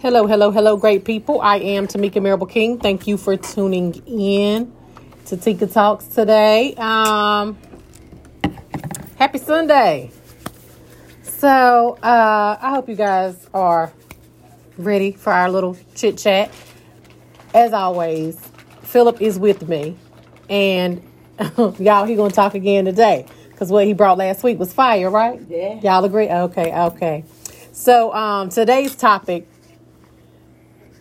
Hello, hello, hello, great people. I am Tamika Marable King. Thank you for tuning in to Tika Talks today. Um, happy Sunday. So, uh, I hope you guys are ready for our little chit chat. As always, Philip is with me, and y'all, he gonna talk again today because what he brought last week was fire, right? Yeah. Y'all agree? Okay, okay. So, um, today's topic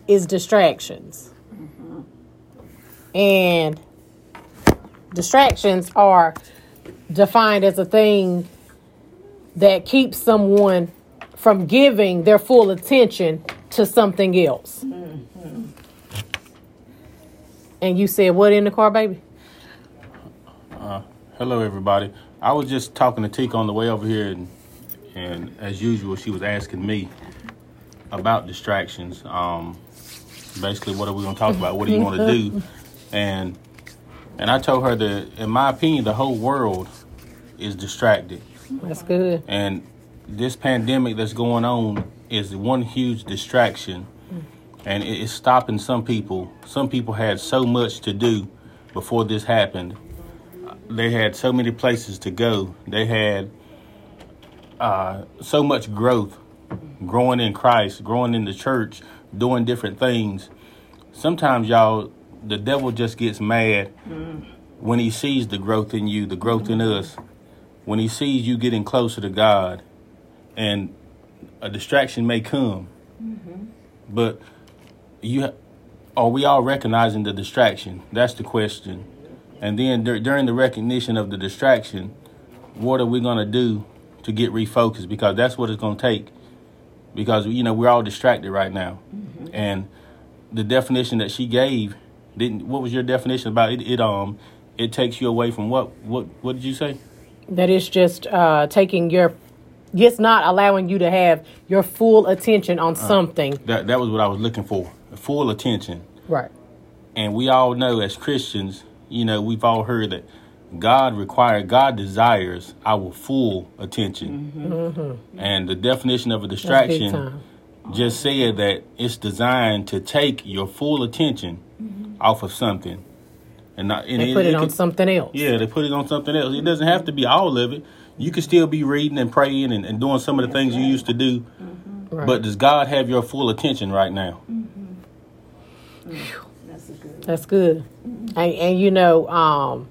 is distractions, and distractions are defined as a thing that keeps someone from giving their full attention to something else. And you said what in the car, baby? Hello, everybody. I was just talking to Tika on the way over here, and, and as usual, she was asking me about distractions. Um, basically, what are we going to talk about? What do you want to do? And and I told her that, in my opinion, the whole world is distracted, That's good. and this pandemic that's going on is one huge distraction, and it is stopping some people. Some people had so much to do before this happened they had so many places to go. They had uh, so much growth, growing in Christ, growing in the church, doing different things. Sometimes, y'all, the devil just gets mad mm. when he sees the growth in you, the growth in mm-hmm. us, when he sees you getting closer to God, and a distraction may come. Mm-hmm. But you are we all recognizing the distraction? That's the question. And then dur- during the recognition of the distraction, what are we going to do to get refocused? Because that's what it's going to take. Because, you know, we're all distracted right now. And the definition that she gave, didn't, what was your definition about it? It, um, it takes you away from what, what, what did you say? That it's just uh, taking your, it's not allowing you to have your full attention on something. That, that was what I was looking for. Full attention. Right. And we all know as Christians, you know, we've all heard that God requires, God desires our full attention. And the definition of a Mm-hmm. That's big distraction just said that it's designed to take your full attention off of something. And not and Mm-hmm. They put it on could- something else. Yeah, they put it on something else. It doesn't have to be all of it. You can still be reading and praying and, and doing some of the things you used to do. Right. But does God have your full attention right now? That's good. That's good. And, and you know, um,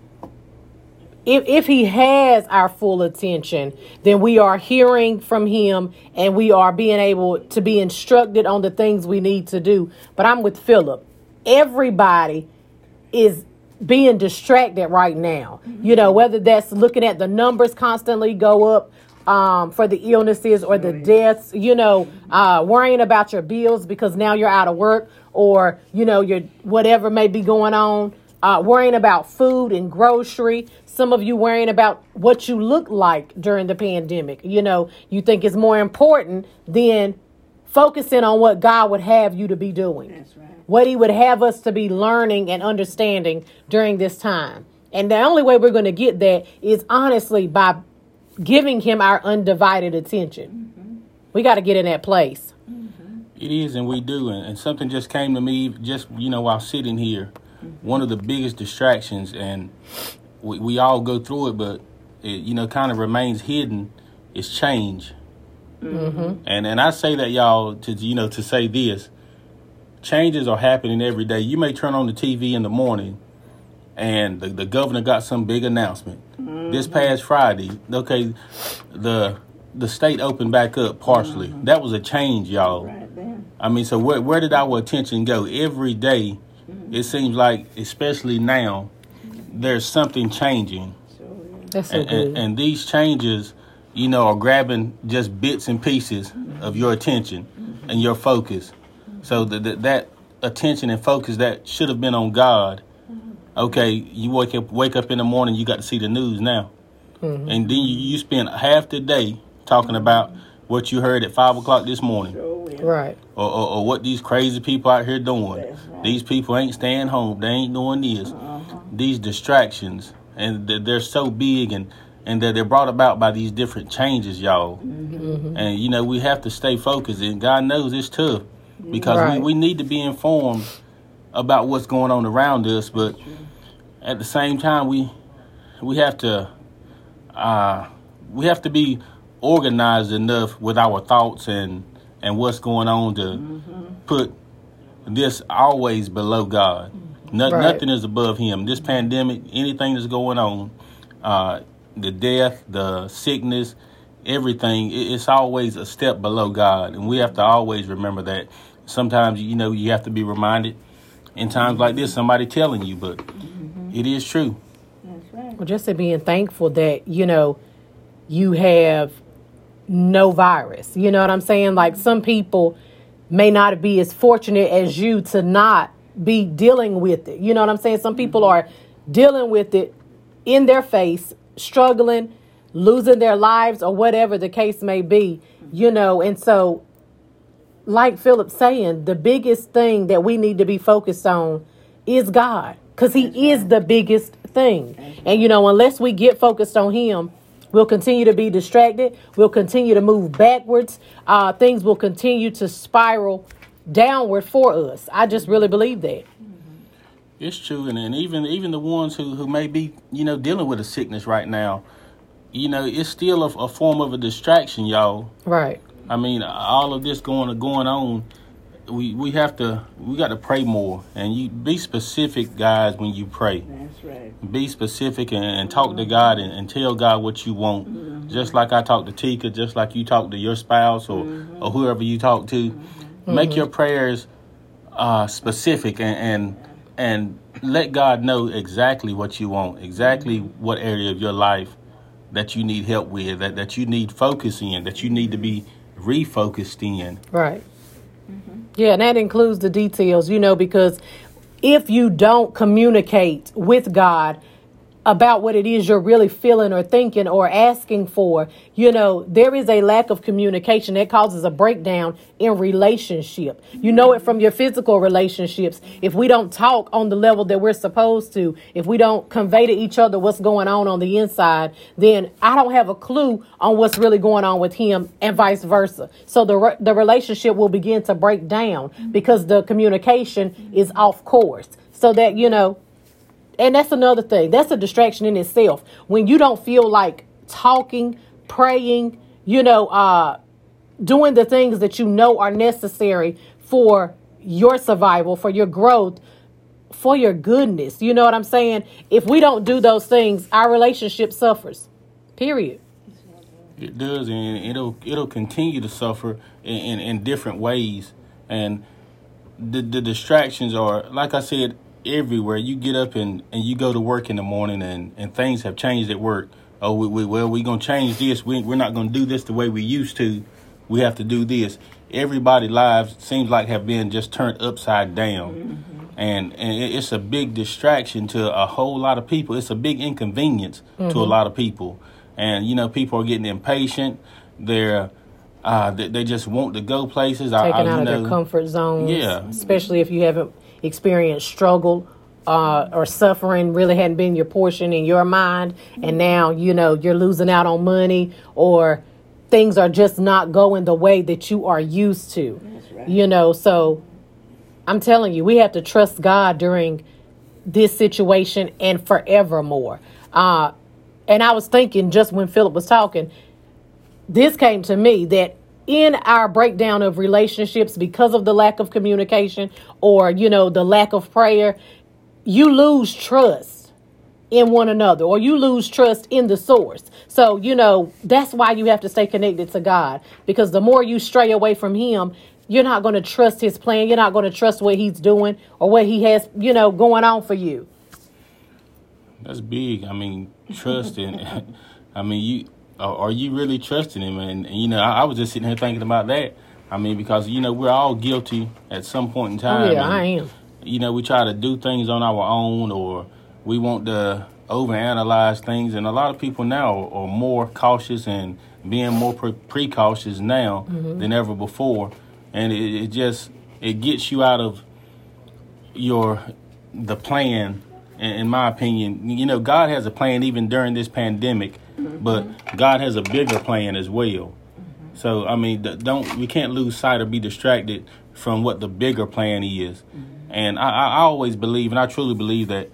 if if he has our full attention, then we are hearing from him and we are being able to be instructed on the things we need to do. But I'm with Philip. Everybody is being distracted right now. You know, whether that's looking at the numbers constantly go up um, for the illnesses or the deaths, you know, uh, worrying about your bills because now you're out of work or, you know, your whatever may be going on, uh, worrying about food and grocery. Some of you worrying about what you look like during the pandemic. You know, you think it's more important than focusing on what God would have you to be doing That's right. what he would have us to be learning and understanding during this time. And the only way we're going to get that is honestly by giving him our undivided attention. We got to get in that place. It is, and we do. And, and something just came to me just, you know, while sitting here. One of the biggest distractions, and we, we all go through it, but it, you know, kind of remains hidden, is change. Mm-hmm. And and I say that, y'all, to, you know, to say this changes are happening every day. You may turn on the TV in the morning, and the, the governor got some big announcement. This mm-hmm. past Friday, okay, the the state opened back up partially. Mm-hmm. That was a change, y'all. Right there. I mean, so where where did our attention go? Every day, Mm-hmm. it seems like, especially now, there's something changing, That's so and, good. and, and these changes, you know, are grabbing just bits and pieces mm-hmm. of your attention mm-hmm. and your focus. So that that that attention and focus that should have been on God. Okay, you wake up wake up in the morning, you got to see the news now, and then you, you spend half the day talking about what you heard at five o'clock this morning So right. or, or, or what these crazy people out here doing. Right. These people ain't staying home. They ain't doing this. These distractions, and th- they're so big, and and that they're brought about by these different changes, y'all. Mm-hmm. And you know we have to stay focused. And God knows it's tough. because Right. we, we need to be informed about what's going on around us, but at the same time we we have to uh, we have to be organized enough with our thoughts and and what's going on to put this always below God. No, Right. Nothing is above Him. This pandemic, anything that's going on, uh, the death, the sickness, everything, it- it's always a step below God, and we have to always remember that. Sometimes, you know, you have to be reminded in times like this, somebody telling you, but it is true. That's right. Well, just to being thankful that, you know, you have no virus. You know what I'm saying? Like mm-hmm. some people may not be as fortunate as you to not be dealing with it. You know what I'm saying? Some people mm-hmm. are dealing with it in their face, struggling, losing their lives, or whatever the case may be, mm-hmm. you know, and so like Philip saying, the biggest thing that we need to be focused on is God, because He is the biggest thing. And you know, unless we get focused on Him, we'll continue to be distracted. We'll continue to move backwards. Uh, things will continue to spiral downward for us. I just really believe that. It's true, and, and even even the ones who, who may be you know dealing with a sickness right now, you know, it's still a, a form of a distraction, y'all. Right. I mean, all of this going going on, we we have to we got to pray more, and you be specific, guys, when you pray. That's right. Be specific and, and talk to God and, and tell God what you want. Mm-hmm. Just like I talk to Tika, just like you talk to your spouse or mm-hmm. or whoever you talk to. Mm-hmm. Make your prayers uh, specific and, and and let God know exactly what you want, exactly what area of your life that you need help with, that, that you need focus in, that you need to be refocused in. Right. Yeah, and that includes the details, you know, because if you don't communicate with God about what it is you're really feeling or thinking or asking for, you know, there is a lack of communication that causes a breakdown in relationship. You know it from your physical relationships. If we don't talk on the level that we're supposed to, if we don't convey to each other what's going on on the inside, then I don't have a clue on what's really going on with him and vice versa. So the re- the relationship will begin to break down because the communication is off course. So that, you know, and that's another thing. That's a distraction in itself. When you don't feel like talking, praying, you know, uh, doing the things that you know are necessary for your survival, for your growth, for your goodness. You know what I'm saying? If we don't do those things, our relationship suffers. Period. It does, and it'll it'll continue to suffer in, in, in different ways. And the the distractions are, like I said, everywhere. You get up and, and you go to work in the morning, and, and things have changed at work. Oh, we, we well, we're gonna change this. We we're not gonna do this the way we used to. We have to do this. Everybody' lives seems like have been just turned upside down. And, and it's a big distraction to a whole lot of people. It's a big inconvenience to a lot of people. And you know, people are getting impatient. They're uh, they, they just want to go places. I, I, Taken out of know, their comfort zones. Yeah. Especially if you haven't experienced struggle uh, or suffering really hadn't been your portion in your mind. And now, you know, you're losing out on money or things are just not going the way that you are used to. Right. You know, so I'm telling you, we have to trust God during this situation and forevermore. Uh, and I was thinking just when Philip was talking, this came to me that in our breakdown of relationships because of the lack of communication or, you know, the lack of prayer, you lose trust in one another or you lose trust in the source. So, you know, that's why you have to stay connected to God because the more you stray away from Him, you're not going to trust His plan. You're not going to trust what He's doing or what He has, you know, going on for you. That's big. I mean, trust in. I mean, you are you really trusting him? And, and, you know, I, I was just sitting here thinking about that. I mean, because you know we're all guilty at some point in time. Oh, yeah, and, I am. You know, we try to do things on our own, or we want to overanalyze things, and a lot of people now are, more cautious and being more pre- precautious now Mm-hmm. than ever before, and it, it just it gets you out of your the plan in my opinion you know god has a plan even during this pandemic Mm-hmm. but god has a bigger plan as well mm-hmm. so i mean don't we can't lose sight or be distracted from what the bigger plan is. Mm-hmm. And I, I always believe, and I truly believe that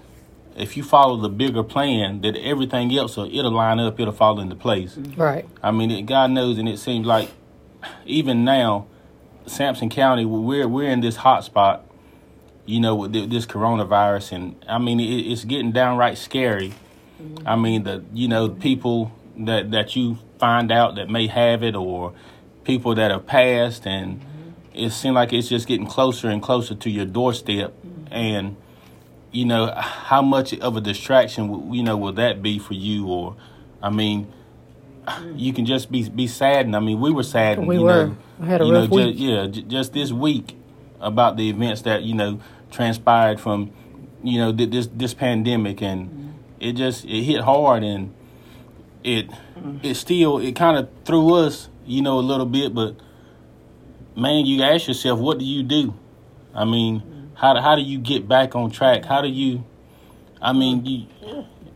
if you follow the bigger plan, that everything else will it'll line up, it'll fall into place. Right. I mean, it, God knows, and it seems like even now, Sampson County, we're we're in this hot spot, you know, with this coronavirus, and I mean, it, it's getting downright scary. I mean, the you know people that that you find out that may have it, or people that have passed, and it seems like it's just getting closer and closer to your doorstep, and you know how much of a distraction you know will that be for you, or I mean you can just be be saddened. I mean, we were saddened. We you were. Know, I had a you rough know, week. Just, yeah, j- just this week about the events that you know transpired from you know th- this this pandemic, and it just it hit hard, and it it still it kind of threw us, you know, a little bit. But man, you ask yourself, what do you do? I mean, how how do you get back on track? How do you? I mean, you,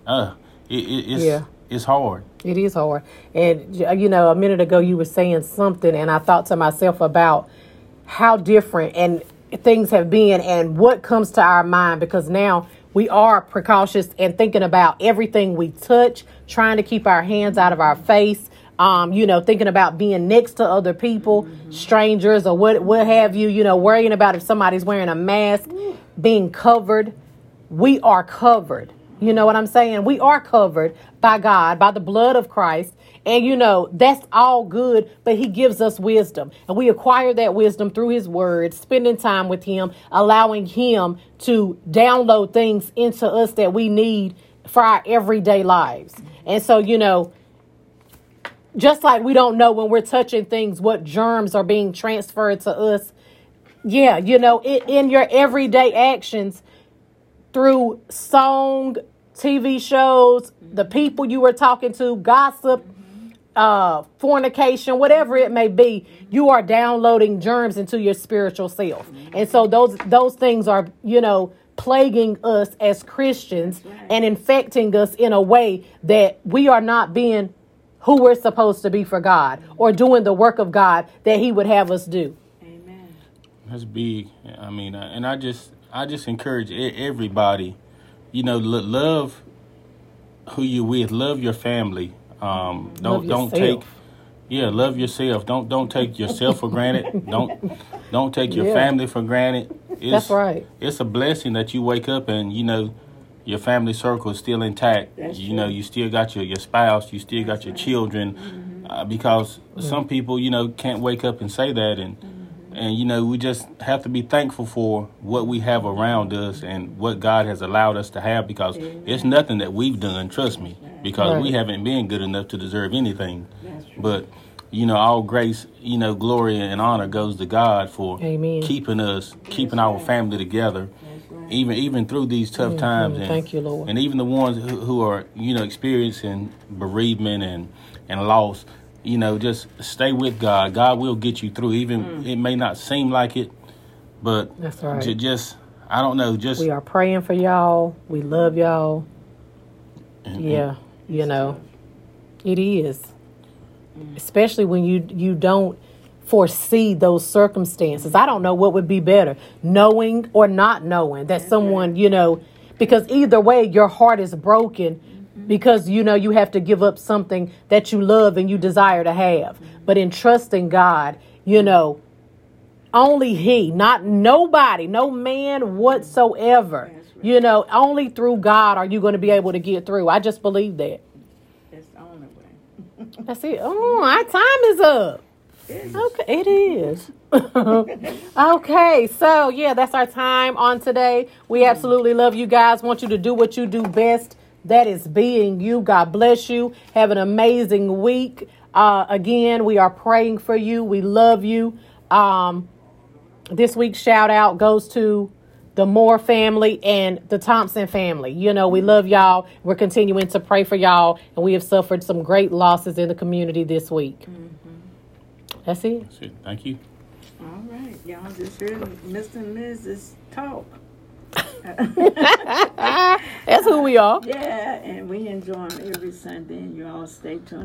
uh, it, it, it's Yeah. it's hard. It is hard. And, you know, a minute ago you were saying something, and I thought to myself about how different and things have been and what comes to our mind because now we are precautious and thinking about everything we touch, trying to keep our hands out of our face. Um, you know, thinking about being next to other people, strangers, or what what have you. You know, worrying about if somebody's wearing a mask, being covered we are covered. You know what I'm saying? We are covered by God, by the blood of Christ. And you know, that's all good, but He gives us wisdom. And we acquire that wisdom through His Word, spending time with Him, allowing Him to download things into us that we need for our everyday lives. And so, you know, just like we don't know when we're touching things what germs are being transferred to us. Yeah, you know, in, in your everyday actions, through song, TV shows, the people you were talking to, gossip, uh, fornication, whatever it may be, you are downloading germs into your spiritual self. And so those those things are, you know, plaguing us as Christians and infecting us in a way that we are not being who we're supposed to be for God or doing the work of God that he would have us do. Amen. That's big. I mean, uh, and I just, I just encourage everybody, you know, love who you with, love your family. Um, don't don't take, yeah, love yourself. Don't don't take yourself for granted. Don't don't take your Yeah. family for granted. It's, That's right. It's a blessing that you wake up and you know your family circle is still intact. That's you know, you still got your your spouse, you still got your children, uh, because some people, you know, can't wake up and say that, and and you know, we just have to be thankful for what we have around us and what God has allowed us to have, because it's nothing that we've done. Trust me, because we haven't been good enough to deserve anything. But you know, all grace, you know, glory and honor goes to God for Amen. keeping us, keeping our family together, right. even even through these tough times. And, Mm-hmm. Thank you, Lord. And even the ones who, who are, you know, experiencing bereavement and and loss, you know, just stay with God. God will get you through. Even it may not seem like it, but Mm. That's right. ju- just I don't know, just We are praying for y'all. We love y'all. and- Yeah, you know, it is. Especially when you you don't foresee those circumstances. I don't know what would be better, knowing or not knowing that someone, you know, because either way your heart is broken because you know you have to give up something that you love and you desire to have. But in trusting God, you know, only he, not nobody, no man whatsoever. Right. You know, only through God are you going to be able to get through. I just believe that. That's the only way. That's it. Oh, our time is up. Okay, it is. okay, so yeah, that's our time on today. We mm-hmm. absolutely love you guys. Want you to do what you do best. That is being you. God bless you. Have an amazing week. Uh, again, we are praying for you. We love you. Um, this week's shout out goes to the Moore family and the Thompson family. You know, we love y'all. We're continuing to pray for y'all, and we have suffered some great losses in the community this week. That's it. That's it. Thank you. All right. Y'all just heard Mr. and Mrs. talk. That's who we are. Yeah, and we enjoy them every Sunday, and you all stay tuned.